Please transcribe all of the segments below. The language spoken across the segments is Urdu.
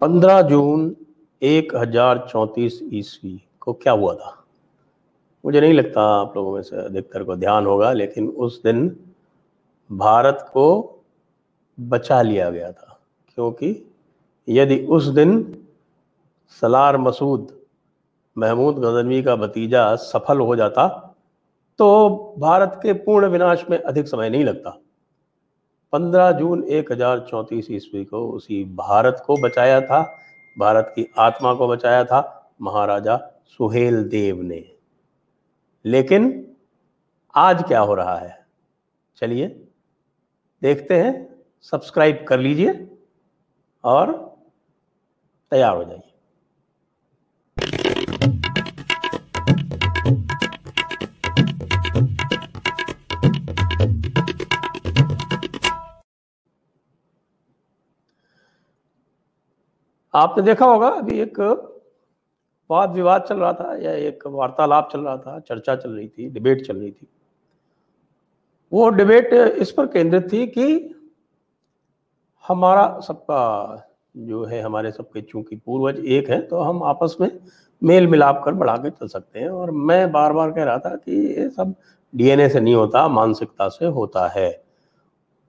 پندرہ جون ایک ہزار چونتیس عیسوی کو کیا ہوا تھا؟ مجھے نہیں لگتا آپ لوگوں میں سے ادھکتر کو دھیان ہوگا، لیکن اس دن بھارت کو بچا لیا گیا تھا، کیونکہ یدی اس دن سلار مسعود محمود غزنوی کا بتیجا سفل ہو جاتا تو بھارت کے پورن وناش میں ادھک سمے نہیں لگتا۔ پندرہ جون ایک ہزار چونتیس عیسوی کو اسی بھارت کو بچایا تھا، بھارت کی آتما کو بچایا تھا، مہاراجا سہیل دیو نے۔ لیکن آج کیا ہو رہا ہے؟ چلیے، دیکھتے ہیں، سبسکرائب کر لیجیے اور تیار ہو جائیے۔ آپ نے دیکھا ہوگا ابھی ایک واد وواد چل رہا تھا یا ایک وارتالاپ چل رہا تھا، چرچا چل رہی تھی، ڈبیٹ چل رہی تھی۔ وہ ڈبیٹ اس پر کیندرت تھی کہ ہمارا سب کا جو ہے، ہمارے سب کے چونکہ پوروج ایک ہے تو ہم آپس میں میل ملاپ کر بڑھا کے چل سکتے ہیں۔ اور میں بار بار کہہ رہا تھا کہ یہ سب ڈی این اے سے نہیں ہوتا، مانسکتا سے ہوتا ہے۔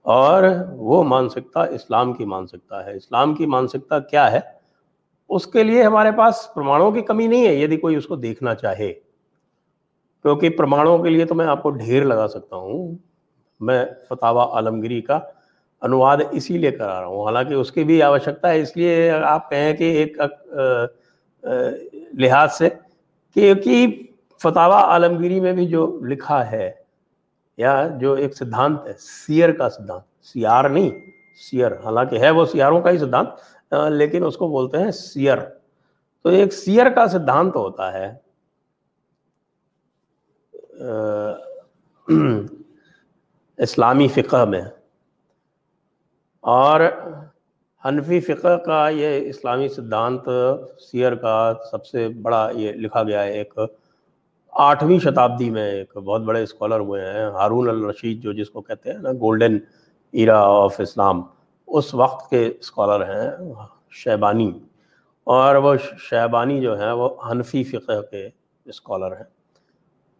اور وہ مانسکتا اسلام کی مانسکتا ہے۔ اسلام کی مانسکتا کیا ہے؟ اس کے لیے ہمارے پاس پرمانوں کی کمی نہیں ہے، یدی کوئی اس کو دیکھنا چاہے۔ کیونکہ پرمانوں کے لیے تو میں آپ کو ڈھیر لگا سکتا ہوں۔ میں فتح عالمگیری کا انواد اسی لیے کرا رہا ہوں۔ حالانکہ اس کی بھی آوشکتا ہے، اس لیے آپ کہیں کہ ایک لحاظ سے کہ فتح عالمگیری میں بھی جو لکھا ہے یا جو ایک سدھانت ہے، سیئر کا سدھانت۔ سیار نہیں، سیئر۔ حالانکہ ہے وہ سیاروں کا ہی سدھانت لیکن اس کو بولتے ہیں سیئر۔ تو ایک سیئر کا سدھانت ہوتا ہے اسلامی فقہ میں۔ اور حنفی فقہ کا یہ اسلامی سدھانت سیر کا سب سے بڑا یہ لکھا گیا ہے ایک آٹھویں شتابدی میں ایک بہت بڑے اسکالر ہوئے ہیں، ہارون الرشید جو جس کو کہتے ہیں نا، گولڈن ایرا آف اسلام، اس وقت کے اسکالر ہیں شیبانی۔ اور وہ شیبانی جو ہیں، وہ حنفی فقہ کے اسکالر ہیں۔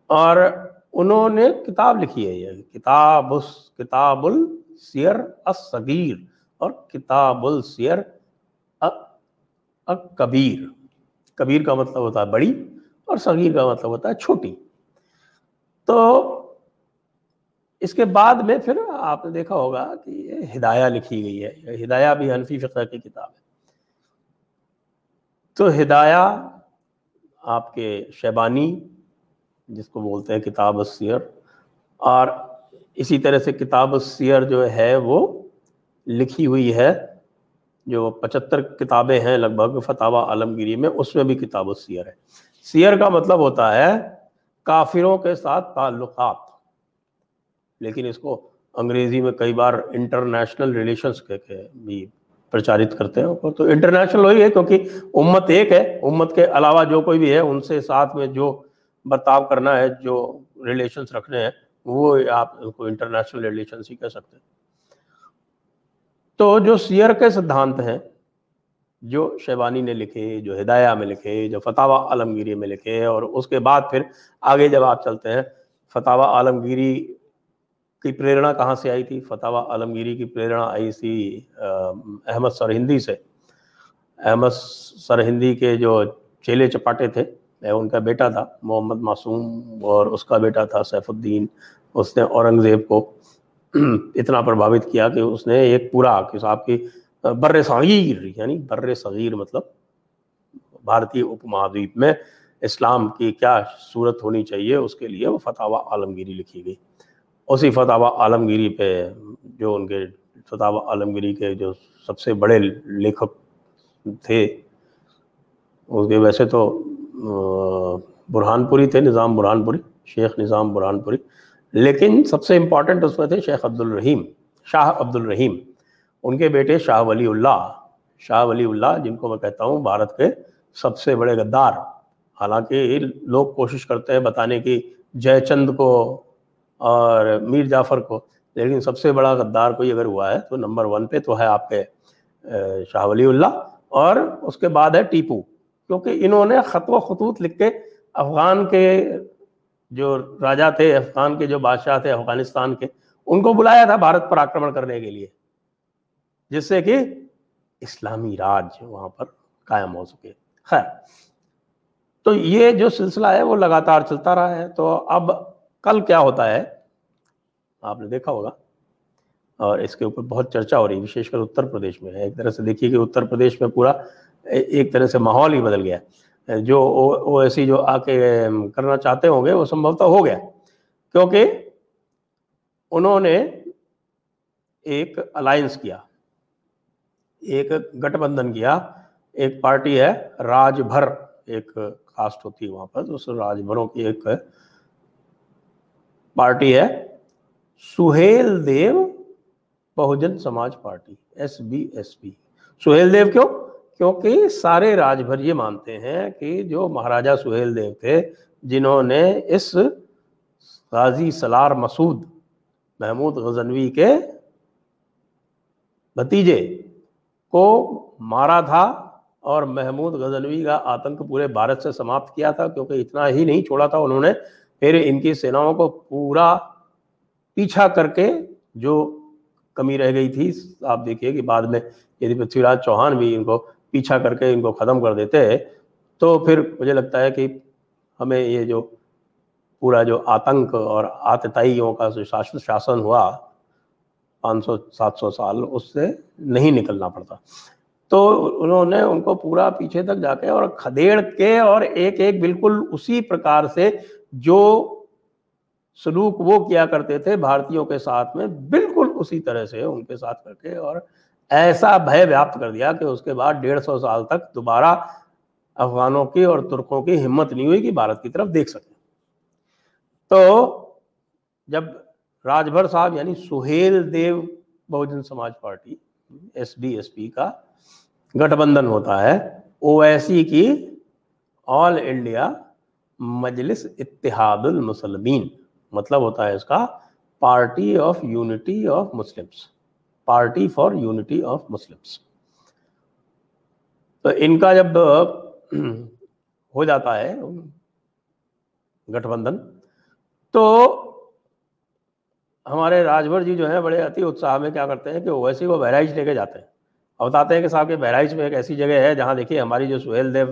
اور انہوں نے کتاب لکھی ہے، یہ کتاب کتاب السیر الصغیر اور کتاب السیر کبیر کبیر کا مطلب ہوتا ہے بڑی اور صغیر کا مطلب ہوتا ہے چھوٹی۔ تو اس کے بعد میں پھر آپ نے دیکھا ہوگا کہ یہ ہدایہ لکھی گئی ہے۔ ہدایہ بھی حنفی فقہ کی کتاب ہے۔ تو ہدایہ آپ کے شیبانی، جس کو بولتے ہیں کتاب السیر، اور اسی طرح سے کتاب السیر جو ہے وہ لکھی ہوئی ہے، جو پچہتر کتابیں ہیں لگ بھگ فتح عالمگیری میں، اس میں بھی کتاب السیر ہے۔ سیر کا مطلب ہوتا ہے کافروں کے ساتھ تعلقات۔ لیکن اس کو انگریزی میں کئی بار انٹرنیشنل ریلیشنس کے بھی پرچارت کرتے ہیں۔ تو انٹرنیشنل وہی ہے کیونکہ امت ایک ہے۔ امت کے علاوہ جو کوئی بھی ہے، ان سے ساتھ میں جو برتاؤ کرنا ہے، جو ریلیشنس رکھنے ہیں، وہ آپ کو انٹرنیشنل ریلیشنس ہی کہہ سکتے ہیں۔ تو جو سیر کے سدھانت ہیں جو شیبانی نے لکھے، جو ہدایہ میں لکھے، جو فتح عالمگیری میں لکھے اور اس کے بعد پھر آگے جب آپ چلتے ہیں فتح عالمگیری کی پریرنا کہاں سے آئی تھی؟ فتح عالمگیری کی پریرنا آئی تھی احمد سرہندی سے۔ احمد سرہندی کے جو چیلے چپاٹے تھے ان کا بیٹا تھا، محمد معصوم، اور اس کا بیٹا تھا سیف الدین۔ اس نے اورنگزیب کو اتنا پربھاوت کیا کہ اس نے ایک پورا صاحب کی بر صغیر یعنی بر صغیر مطلب بھارتی اپ مہادویپ میں اسلام کی کیا صورت ہونی چاہیے، اس کے لیے وہ فتح عالمگیری لکھی گئی۔ اسی فتح عالمگیری پہ جو ان کے فتح عالمگیری کے جو سب سے بڑے لیکھک تھے، اس کے ویسے تو برہان پوری تھے، نظام برہان پوری، شیخ نظام برہان پوری، لیکن سب سے امپورٹنٹ اس میں تھے شیخ عبد الرحیم شاہ عبد الرحیم ان کے بیٹے شاہ ولی اللہ، شاہ ولی اللہ جن کو میں کہتا ہوں بھارت کے سب سے بڑے غدار۔ حالانکہ لوگ کوشش کرتے ہیں بتانے کی، جے چند کو اور میر جعفر کو۔ لیکن سب سے بڑا غدار کوئی اگر ہوا ہے تو نمبر ون پہ تو ہے آپ کے شاہ ولی اللہ۔ اور اس کے بعد ہے ٹیپو، کیونکہ انہوں نے خط و خطوط لکھ کے افغان کے جو راجا تھے، افغان کے جو بادشاہ تھے، افغانستان کے، ان کو بلایا تھا بھارت پر آکرمن کرنے کے لیے۔ جس سے کہ اسلامی راج وہاں پر قائم ہو سکے۔ خیر، تو یہ جو سلسلہ ہے وہ لگاتار چلتا رہا ہے۔ تو اب کل کیا ہوتا ہے؟ آپ نے دیکھا ہوگا۔ اور اس کے اوپر بہت چرچا ہو رہی ہے، وشیش کر اتر پردیش میں۔ ایک طرح سے دیکھیے کہ اتر پردیش میں پورا ایک طرح سے ماحول ہی بدل گیا۔ جو او ایسی جو آ کے کرنا چاہتے ہوں گے، وہ سمبھوتا ہو گیا۔ کیونکہ انہوں نے ایک الائنس کیا۔ ایک گٹھ بندھن کیا، ایک پارٹی ہے، راج بھر، ایک کاسٹ ہوتی ہے وہاں پر، اس راج بھروں کی ایک پارٹی ہے۔ Suheldev Bahujan Samaj party, S B S P. Suheldev کیوں؟ کیونکہ سارے راج بھر یہ مانتے ہیں کہ جو مہاراجا سہیل دیو تھے، جنہوں نے اس غازی سلار مسعود، محمود غزنوی کے بھتیجے کو مارا تھا اور محمود غزنوی کا آتنک پورے بھارت سے سماپت کیا تھا کیونکہ اتنا ہی نہیں چھوڑا تھا انہوں نے، پھر ان کی سیناؤں کو پورا پیچھا کر کے جو کمی رہ گئی تھی، آپ دیکھیے کہ بعد میں یعنی یدی پرتھوی راج چوہان بھی ان کو پیچھا کر کے ان کو ختم کر دیتے تو پھر مجھے لگتا ہے کہ ہمیں یہ جو پورا جو آتنک اور آتتائیوں کا جو شاسن ہوا پانچ سو، سات سو سال اس سے نہیں نکلنا پڑتا۔ تو انہوں نے ان کو پورا پیچھے تک جا کے اور کھدیڑ کے اور ایک ایک بالکل اسی پرکار سے جو سلوک وہ کیا کرتے تھے بھارتیوں کے ساتھ میں، بالکل اسی طرح سے ان کے ساتھ کر کے اور ایسا بھے ویاپت کر دیا کہ اس کے بعد ڈیڑھ سو سال تک دوبارہ افغانوں کی اور ترکوں کی ہمت نہیں ہوئی کہ بھارت کی طرف دیکھ سکیں۔ تو جب راج بھر صاحب یعنی Suheldev Bahujan Samaj party S D S P کا گٹھ بندھن ہوتا ہے۔ او ایسی کی آل انڈیا مجلس اتحاد المسلمین مطلب ہوتا ہے اس کا party of unity of Muslims party for unity of Muslims تو ان کا جب ہو جاتا ہے گٹھ بندھن تو ہمارے راجبھر جی جو ہیں بڑے اتی اتساہ میں کیا کرتے ہیں کہ اویسی کو بہرائچ لے کے جاتے ہیں۔ اور بتاتے ہیں کہ صاحب کے بہرائچ میں ایک ایسی جگہ ہے جہاں دیکھیے ہماری جو سہیل دیو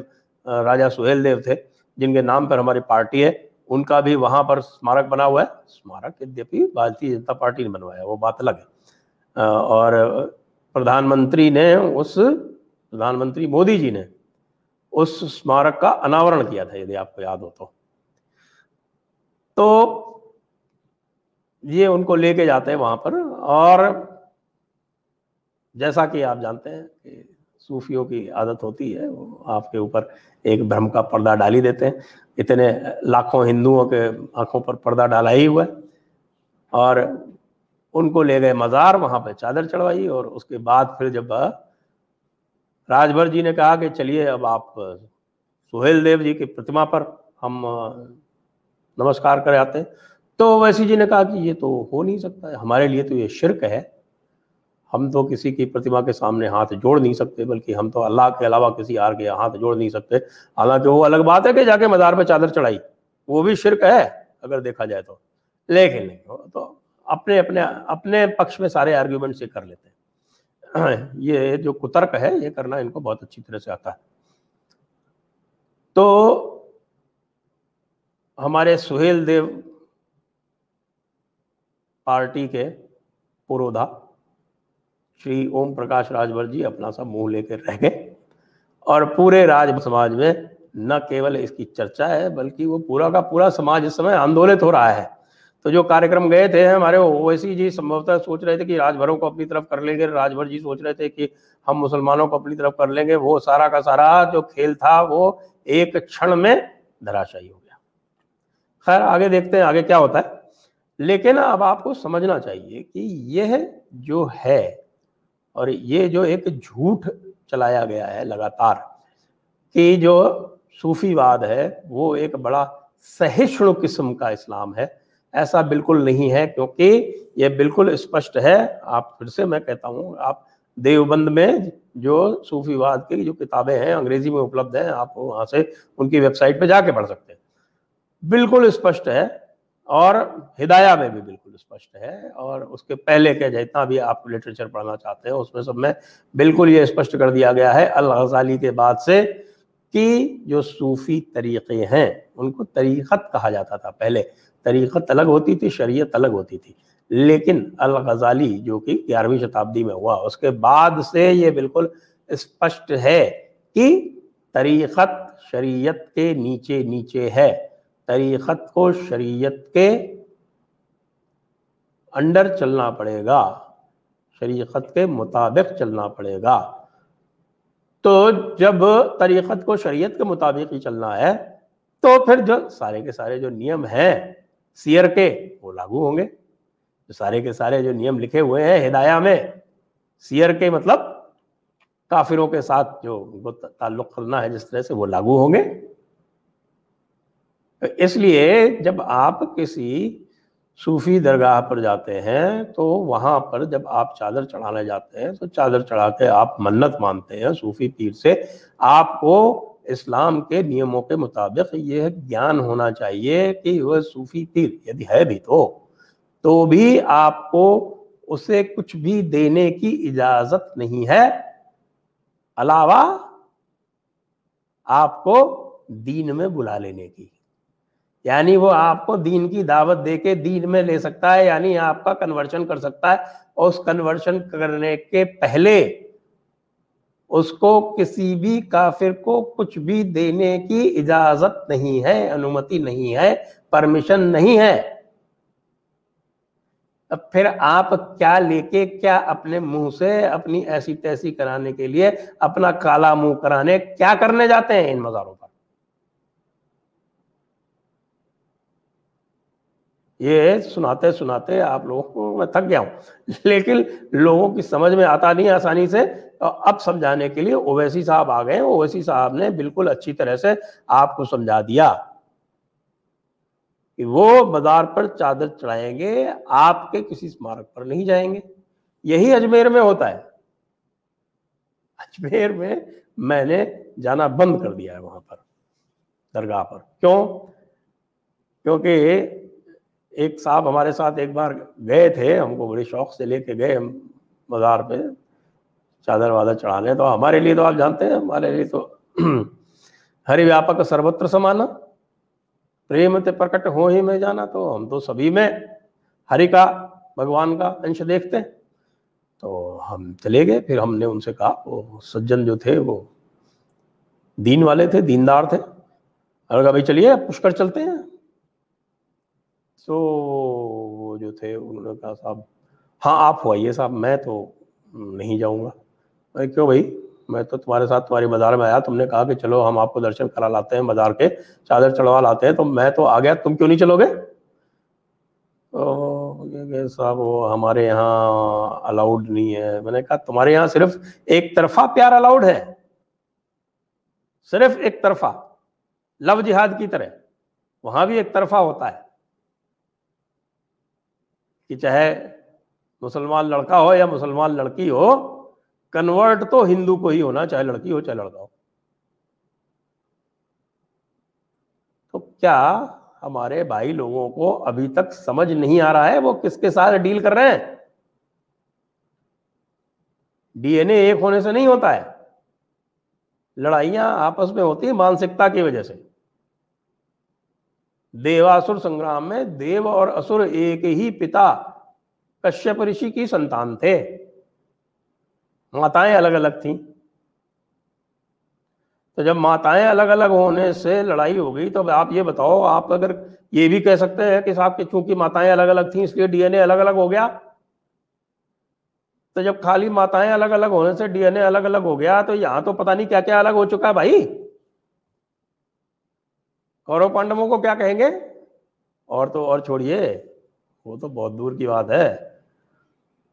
راجا سہیل دیو تھے، جن کے نام پر ہماری پارٹی ہے، ان کا بھی وہاں پر اسمارک بنا ہوا ہے۔ اسمارک بھارتی جنتا پارٹی نے بنوایا، وہ بات الگ ہے۔ اور پردھان منتری نے اس، پردھان منتری مودی جی نے اس اسمارک کا اناورن کیا تھا، یدی آپ کو یاد ہو تو یہ ان کو لے کے جاتے ہیں وہاں پر اور جیسا کہ آپ جانتے ہیں کہ صوفیوں کی عادت ہوتی ہے، وہ آپ کے اوپر ایک بھرم کا پردہ ڈالی دیتے ہیں۔ اتنے لاکھوں ہندوؤں کے آنکھوں پر پردہ ڈالا ہی ہوا ہے۔ اور ان کو لے گئے مزار، وہاں پہ چادر چڑھوائی اور اس کے بعد پھر جب راج بھر جی نے کہا کہ چلیے، اب آپ سہیل دیو جی کی پرتما پر ہم نمسکار کر آتے ہیں۔ تو ویسی جی نے کہا کہ یہ تو ہو نہیں سکتا ہے ہمارے لیے تو یہ شرک ہے۔ ہم تو کسی کی پرتما کے سامنے ہاتھ جوڑ نہیں سکتے، بلکہ ہم تو اللہ کے علاوہ کسی آر کے ہاتھ جوڑ نہیں سکتے۔ حالانکہ وہ الگ بات ہے کہ جا کے مزار پہ چادر چڑھائی۔ وہ بھی شرک ہے اگر دیکھا جائے تو۔ لیکن تو اپنے اپنے اپنے پکش میں سارے آرگیومنٹ سے کر لیتے ہیں۔ یہ جو کترک ہے، یہ کرنا ان کو بہت اچھی طرح سے آتا ہے۔ تو ہمارے سہیل دیو پارٹی کے پورودھا، شری اوم پرکاش راجبر جی اپنا سا منہ لے کے رہ گئے اور پورے راج سماج میں نہ کیول اس کی چرچا ہے بلکہ وہ پورا کا پورا سماج اس سمے آندولت ہو رہا ہے۔ تو جو کارکرم گئے تھے ہمارے اویسی جی سمبھوتہ سوچ رہے تھے کہ راج بھروں کو اپنی طرف کر لیں گے۔ راج بھر جی سوچ رہے تھے کہ ہم مسلمانوں کو اپنی طرف کر لیں گے۔ وہ سارا کا سارا جو کھیل تھا وہ ایک چھڑ میں دھراشائی ہو گیا۔ خیر، آگے دیکھتے ہیں آگے کیا ہوتا ہے۔ لیکن اب آپ کو سمجھنا چاہیے کہ یہ جو ہے اور یہ جو ایک جھوٹ چلایا گیا ہے لگاتار کہ جو صوفی واد ہے، وہ ایک بڑا سہشن قسم کا اسلام ہے۔ ایسا بالکل نہیں ہے کیونکہ یہ بالکل اسپشٹ ہے۔ آپ پھر سے میں کہتا ہوں، آپ دیوبند میں جو صوفی واد کی جو کتابیں ہیں، انگریزی میں اپلبدھ ہیں، آپ وہاں سے ان کی ویب سائٹ پہ جا کے پڑھ سکتے ہیں۔ بالکل اسپشٹ ہے۔ اور ہدایہ میں بھی بالکل اسپشٹ ہے اور اس کے پہلے کے جتنا بھی آپ لٹریچر پڑھنا چاہتے ہیں، اس میں سب میں بالکل یہ اسپشٹ کر دیا گیا ہے الغزالی کے بعد سے کہ جو صوفی طریقے ہیں، ان کو طریقت کہا جاتا تھا۔ پہلے طریقت الگ ہوتی تھی، شریعت الگ ہوتی تھی۔ لیکن الغزالی جو کہ گیارہویں شتابدی میں ہوا، اس کے بعد سے یہ بالکل اسپشٹ ہے کہ طریقت شریعت کے نیچے نیچے ہے۔ طریقت کو شریعت کے انڈر چلنا پڑے گا، شریعت کے مطابق چلنا پڑے گا۔ تو جب طریقت کو شریعت کے مطابق ہی چلنا ہے، تو پھر جو سارے کے سارے جو نیم ہیں، سیر کے، وہ لاگو ہوں گے۔ جو سارے کے سارے جو نیم لکھے ہوئے ہیں ہدایہ میں، سیر کے مطلب کافروں کے ساتھ جو تعلق کرنا ہے، جس طرح سے وہ لاگو ہوں گے۔ اس لیے جب آپ کسی صوفی درگاہ پر جاتے ہیں تو وہاں پر جب آپ چادر چڑھانے جاتے ہیں تو چادر چڑھا کے آپ منت مانتے ہیں صوفی پیر سے، آپ کو اسلام کے نیموں کے مطابق یہ گیان ہونا چاہیے کہ وہ صوفی پیر یدی ہے بھی تو تو بھی آپ کو اسے کچھ بھی دینے کی اجازت نہیں ہے۔ علاوہ آپ کو دین میں بلا لینے کی۔ یعنی وہ آپ کو دین کی دعوت دے کے دین میں لے سکتا ہے یعنی آپ کا کنورشن کر سکتا ہے۔ اور اس کنورشن کرنے کے پہلے اس کو کسی بھی کافر کو کچھ بھی دینے کی اجازت نہیں ہے، انومتی نہیں ہے پرمیشن نہیں ہے۔ اب پھر آپ کیا لے کے کیا اپنے منہ سے اپنی ایسی تیسی کرانے کے لیے، اپنا کالا منہ کرانے کیا کرنے جاتے ہیں ان مزاروں پر؟ یہ سناتے سناتے آپ لوگوں کو میں تھک گیا ہوں۔ لیکن لوگوں کی سمجھ میں آتا نہیں آسانی سے۔ اب سمجھانے کے لیے اویسی صاحب آ گئے اویسی صاحب نے بالکل اچھی طرح سے آپ کو سمجھا دیا کہ وہ بازار پر چادر چڑھائیں گے، آپ کے کسی اسمارک پر نہیں جائیں گے۔ یہی اجمیر میں ہوتا ہے۔ اجمیر میں میں نے جانا بند کر دیا ہے وہاں پر، درگاہ پر۔ کیوں؟ کیونکہ ایک صاحب ہمارے ساتھ ایک بار گئے تھے، ہم کو بڑے شوق سے لے کے گئے ہم بازار پہ۔ چادر وادر چڑھانے تو ہمارے لیے تو آپ جانتے ہیں، ہمارے لیے تو ہری ویاپک سروتر سمانا۔ پریم تے پرکٹ ہو ہی میں جانا تو ہم تو سبھی میں ہری کا، بھگوان کا انش دیکھتے ہیں۔ تو ہم چلے گئے، پھر ہم نے ان سے کہا، وہ سجن جو تھے، وہ دین والے تھے، دیندار تھے۔ اور کہا، بھائی چلیے، پشکر چلتے ہیں۔ تو وہ جو تھے انہوں نے کہا صاحب ہاں آپ ہو آئیے صاحب میں تو نہیں جاؤں گا میں کیوں بھائی میں تو تمہارے ساتھ تمہاری بازار میں آیا تم نے کہا کہ چلو ہم آپ کو درشن کرا لاتے ہیں بازار کے چادر چڑھوا لاتے ہیں تو میں تو آ گیا تم کیوں نہیں چلو گے صاحب وہ ہمارے یہاں الاؤڈ نہیں ہے میں نے کہا تمہارے یہاں صرف ایک طرفہ پیار الاؤڈ ہے صرف ایک طرفہ لو جہاد کی طرح وہاں بھی ایک طرفہ ہوتا ہے کہ چاہے مسلمان لڑکا ہو یا مسلمان لڑکی ہو کنورٹ تو ہندو کو ہی ہونا، چاہے لڑکی ہو، چاہے لڑکا ہو۔ تو کیا ہمارے بھائی لوگوں کو ابھی تک سمجھ نہیں آ رہا ہے وہ کس کے ساتھ ڈیل کر رہے ہیں؟ ڈی این اے ایک ہونے سے نہیں ہوتا ہے۔ لڑائیاں آپس میں ہوتی ہیں مانسکتا کی وجہ سے۔ دیواسر سنگرام میں دیو اور اسر ایک ہی پتا کشیپ رشی کی سنتان تھے ماتائیں الگ الگ تھیں تو جب ماتائیں الگ الگ ہونے سے لڑائی ہو گئی تو آپ یہ بتاؤ آپ اگر یہ بھی کہہ سکتے ہیں کہ صاحب کہ چونکہ ماتائیں الگ الگ تھیں اس لیے ڈی این اے الگ الگ ہو گیا تو جب خالی ماتائیں الگ الگ ہونے سے ڈی این اے الگ الگ ہو گیا تو یہاں تو پتہ نہیں کیا کیا الگ ہو چکا ہے بھائی کورو پانڈووں کو کیا کہیں گے؟ اور تو اور چھوڑیے، وہ تو بہت دور کی بات ہے۔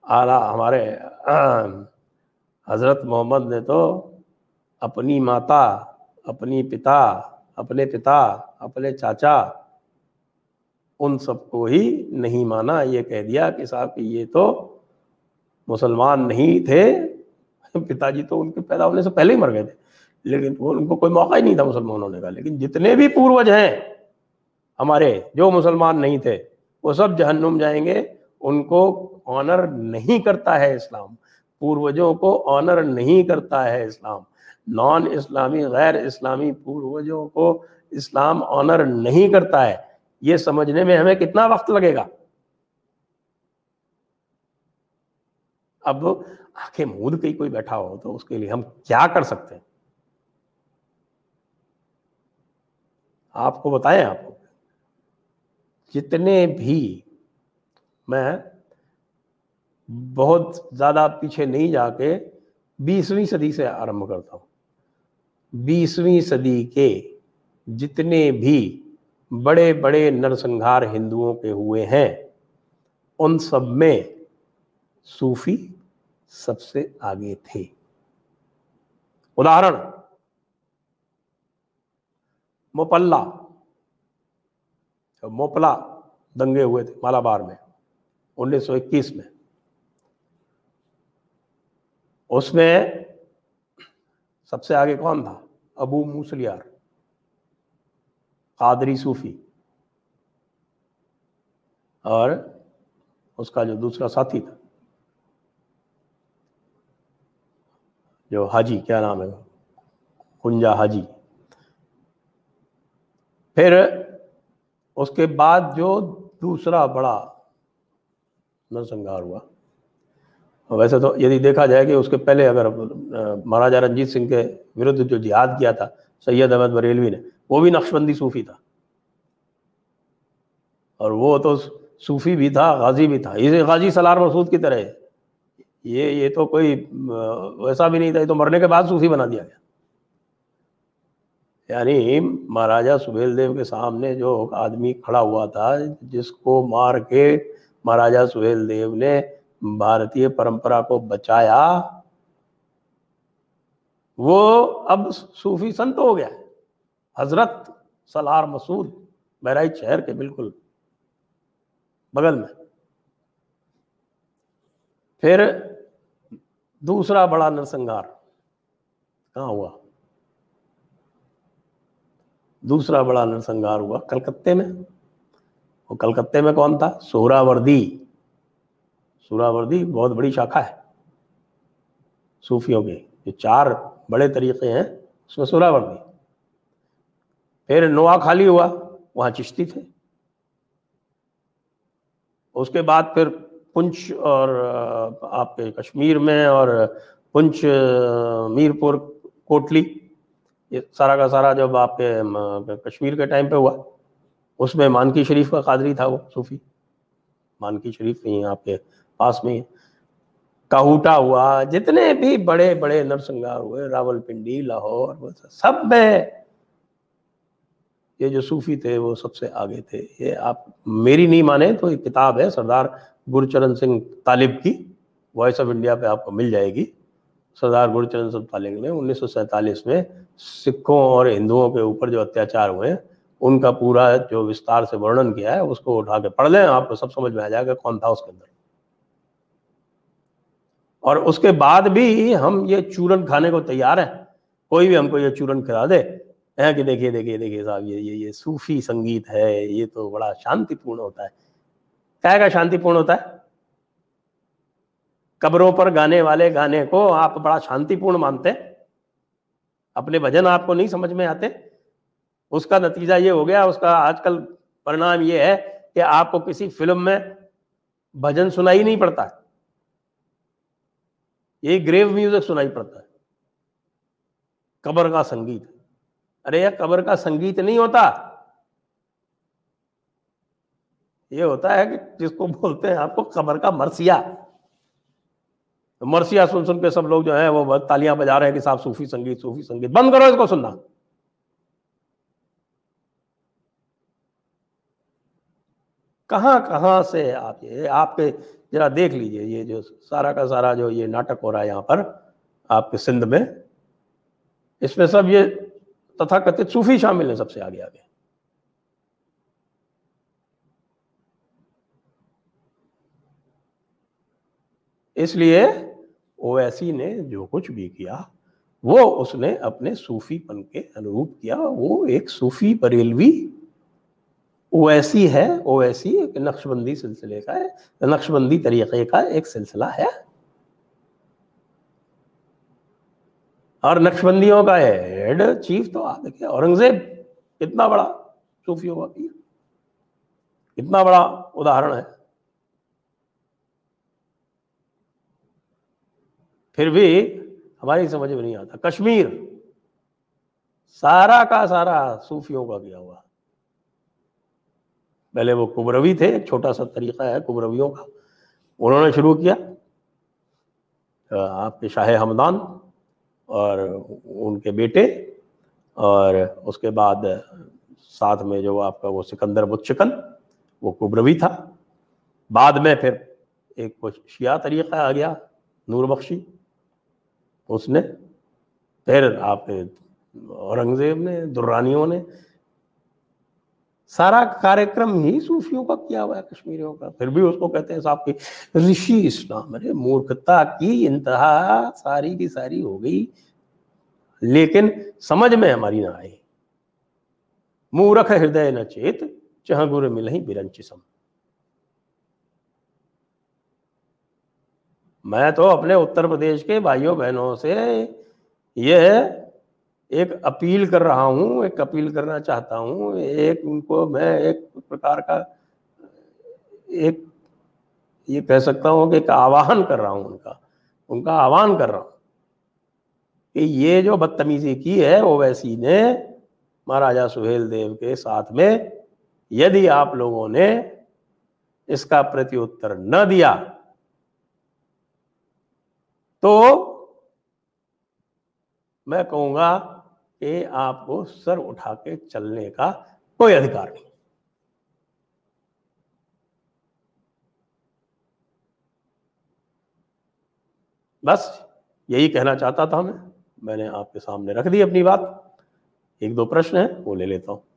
اعلیٰ ہمارے حضرت محمد نے تو اپنی ماتا، اپنی پتا، اپنے پتا، اپنے چاچا، ان سب کو ہی نہیں مانا، یہ کہہ دیا کہ صاحب یہ تو مسلمان نہیں تھے۔ پتا جی تو ان کے پیدا ہونے سے پہلے ہی مر گئے تھے۔ لیکن ان کو کوئی موقع ہی نہیں تھا مسلمانوں نے کہا، لیکن جتنے بھی پوروج ہیں ہمارے جو مسلمان نہیں تھے، وہ سب جہنم جائیں گے۔ ان کو آنر نہیں کرتا ہے اسلام۔ پوروجوں کو آنر نہیں کرتا ہے اسلام۔ نان اسلامی غیر اسلامی پوروجوں کو اسلام آنر نہیں کرتا ہے۔ یہ سمجھنے میں ہمیں کتنا وقت لگے گا؟ اب آنکھیں مود کے کوئی بیٹھا ہو تو اس کے لیے ہم کیا کر سکتے ہیں؟ آپ کو بتائیں آپ کو جتنے بھی میں بہت زیادہ پیچھے نہیں جا کے بیسویں صدی سے آرمب کرتا ہوں۔ بیسویں صدی کے جتنے بھی بڑے بڑے نرسنگھار ہندوؤں کے ہوئے ہیں، ان سب میں صوفی سب سے آگے تھے۔ ادارن موپلا موپلا دنگے ہوئے تھے مالابار میں، انیس سو اکیس میں۔ اس میں سب سے آگے کون تھا؟ ابو موسلیار، قادری صوفی۔ اور اس کا جو دوسرا ساتھی تھا، جو حاجی، کیا نام ہے؟ کنجا حاجی۔ پھر اس کے بعد جو دوسرا بڑا نرسنگار ہوا، ویسے تو یدی دیکھا جائے کہ اس کے پہلے اگر مہاراجا رنجیت سنگھ کے ورد جو جہاد کیا تھا، سید احمد بریلوی نے، وہ بھی نقشبندی صوفی تھا۔ اور وہ تو صوفی بھی تھا، غازی بھی تھا۔ یہ غازی سلار مسعود کی طرح یہ یہ تو کوئی ویسا بھی نہیں تھا، یہ تو مرنے کے بعد صوفی بنا دیا گیا۔ یعنی مہاراجا سبیل دیو کے سامنے جو آدمی کھڑا ہوا تھا، جس کو مار کے مہاراجا سہیل دیو نے بھارتی پرمپرا کو بچایا، وہ اب صوفی سنت ہو گیا۔ حضرت سلار مسعود بہرائچ شہر کے بالکل بغل میں۔ پھر دوسرا بڑا نرسنگار کہاں ہوا؟ دوسرا بڑا نرسنگار ہوا کلکتے میں۔ وہ کلکتے میں کون تھا؟ سورا وردی سورا وردی بہت بڑی شاخا ہے۔ صوفیوں کے جو چار بڑے طریقے ہیں اس میں سورا وردی پھر نوا خالی ہوا، وہاں چشتی تھے۔ اس کے بعد پھر پنچ اور آپ کے کشمیر میں اور پنچ میرپور، کوٹلی۔ یہ سارا کا سارا جب آپ کے کشمیر کے ٹائم پہ ہوا، اس میں مانکی شریف کا قادری تھا وہ، صوفی۔ مانکی شریف میں آپ کے پاس میں کاہوٹا ہوا، جتنے بھی بڑے بڑے نرسنگار ہوئے، راول پنڈی، لاہور سب میں یہ جو صوفی تھے وہ سب سے آگے تھے۔ یہ آپ میری نہیں مانیں تو ایک کتاب ہے سردار گرچرن سنگھ طالب کی وائس آف انڈیا پہ آپ کو مل جائے گی۔ سردار گرچرن سنگھ طالب نے انیس سو سینتالیس میں سکھوں اور ہندوؤں کے اوپر جو اتیاچار ہوئے ان کا پورا جو وستار سے ورنن کیا ہے، اس کو اٹھا کے پڑھ لیں، آپ کو سب سمجھ میں آ جائے گا کون تھا اس کے اندر۔ اور اس کے بعد بھی ہم یہ چورن کھانے کو تیار ہیں۔ کوئی بھی ہم کو یہ چورن کھلا دے۔ کہ دیکھیے دیکھیے دیکھیے صاحب، یہ یہ یہ صوفی سنگیت ہے، یہ تو بڑا شانتی پورن ہوتا ہے۔ کیا کا شانتی پورن ہوتا ہے؟ قبروں پر گانے والے گانے کو آپ بڑا شانتی پورن مانتے اپنے بھجن آپ کو نہیں سمجھ میں آتے۔ اس کا نتیجہ یہ ہو گیا، اس کا آج کل پرنام یہ ہے کہ آپ کو کسی فلم میں بھجن سنائی نہیں پڑتا۔ یہ گریو میوزک سنائی پڑتا۔ ہے قبر کا سنگیت۔ ارے یہ قبر کا سنگیت نہیں ہوتا۔ یہ ہوتا ہے کہ جس کو بولتے ہیں آپ کو، قبر کا مرثیا مرثیا سن سن کے سب لوگ جو ہیں وہ تالیاں بجا رہے ہیں کہ صاحب صوفی سنگیت صوفی سنگیت۔ بند کرو اس کو سننا۔ کہاں کہاں سے آپ یہ، آپ کے ذرا دیکھ لیجیے یہ جو سارا کا سارا جو یہ ناٹک ہو رہا ہے یہاں پر، آپ کے سندھ میں۔ اس میں سب یہ تتھا کتھت صوفی شامل ہیں سب سے آگے آگے۔ اس لیے اویسی نے جو کچھ بھی کیا، وہ اس نے اپنے صوفی پن کے انوروپ کیا۔ وہ ایک صوفی بریلوی اویسی ہے۔ اویسی ایک نقش بندی سلسلے کا ہے، نقش بندی طریقے کا ایک سلسلہ ہے۔ اور نقش بندیوں کا ہیڈ چیف تو آپ دیکھیں، اورنگزیب اتنا بڑا صوفیوں کا پیر اتنا بڑا اداہرن ہے۔ پھر بھی ہماری سمجھ میں نہیں آتا۔ کشمیر، سارا کا سارا صوفیوں کا کیا ہوا۔ پہلے وہ کبروی تھے، ایک چھوٹا سا طریقہ ہے کبرویوں کا۔ انہوں نے شروع کیا آپ کے شاہ ہمدان اور ان کے بیٹے اور اس کے بعد ساتھ میں جو آپ کا وہ سکندر بت چکن، وہ کبروی تھا۔ بعد میں پھر ایک شیعہ طریقہ آ گیا، نور بخشی۔ اس نے پھر آپ اورنگزیب نے، درانیوں نے سارا کارکرم ہی صوفیوں کا کیا ہوا ہے کشمیریوں کا۔ پھر بھی اس کو کہتے ہیں صاحب کی رشی اسلام ارے مورکھتا کی انتہا ساری کی ساری ہو گئی۔ لیکن سمجھ میں ہماری نہ آئی مورکھ ہردے نہ چیت چہ گر ملہیں برنچسم میں تو اپنے اتر پردیش کے بھائیوں بہنوں سے یہ ایک اپیل کر رہا ہوں، ایک اپیل کرنا چاہتا ہوں، ایک ان کو میں ایک پرکار کا ایک یہ کہہ سکتا ہوں کہ ایک آواہن کر رہا ہوں ان کا ان کا آواہن کر رہا ہوں کہ یہ جو بدتمیزی کی ہے اویسی نے مہاراجا سہیل دیو کے ساتھ میں، یدی آپ لوگوں نے اس کا پرتی اتر نہ دیا تو میں کہوں گا کہ آپ کو سر اٹھا کے چلنے کا کوئی ادھکار نہیں۔ بس یہی کہنا چاہتا تھا میں۔ میں نے آپ کے سامنے رکھ دی اپنی بات۔ ایک دو پرشن ہیں، وہ لے لیتا ہوں۔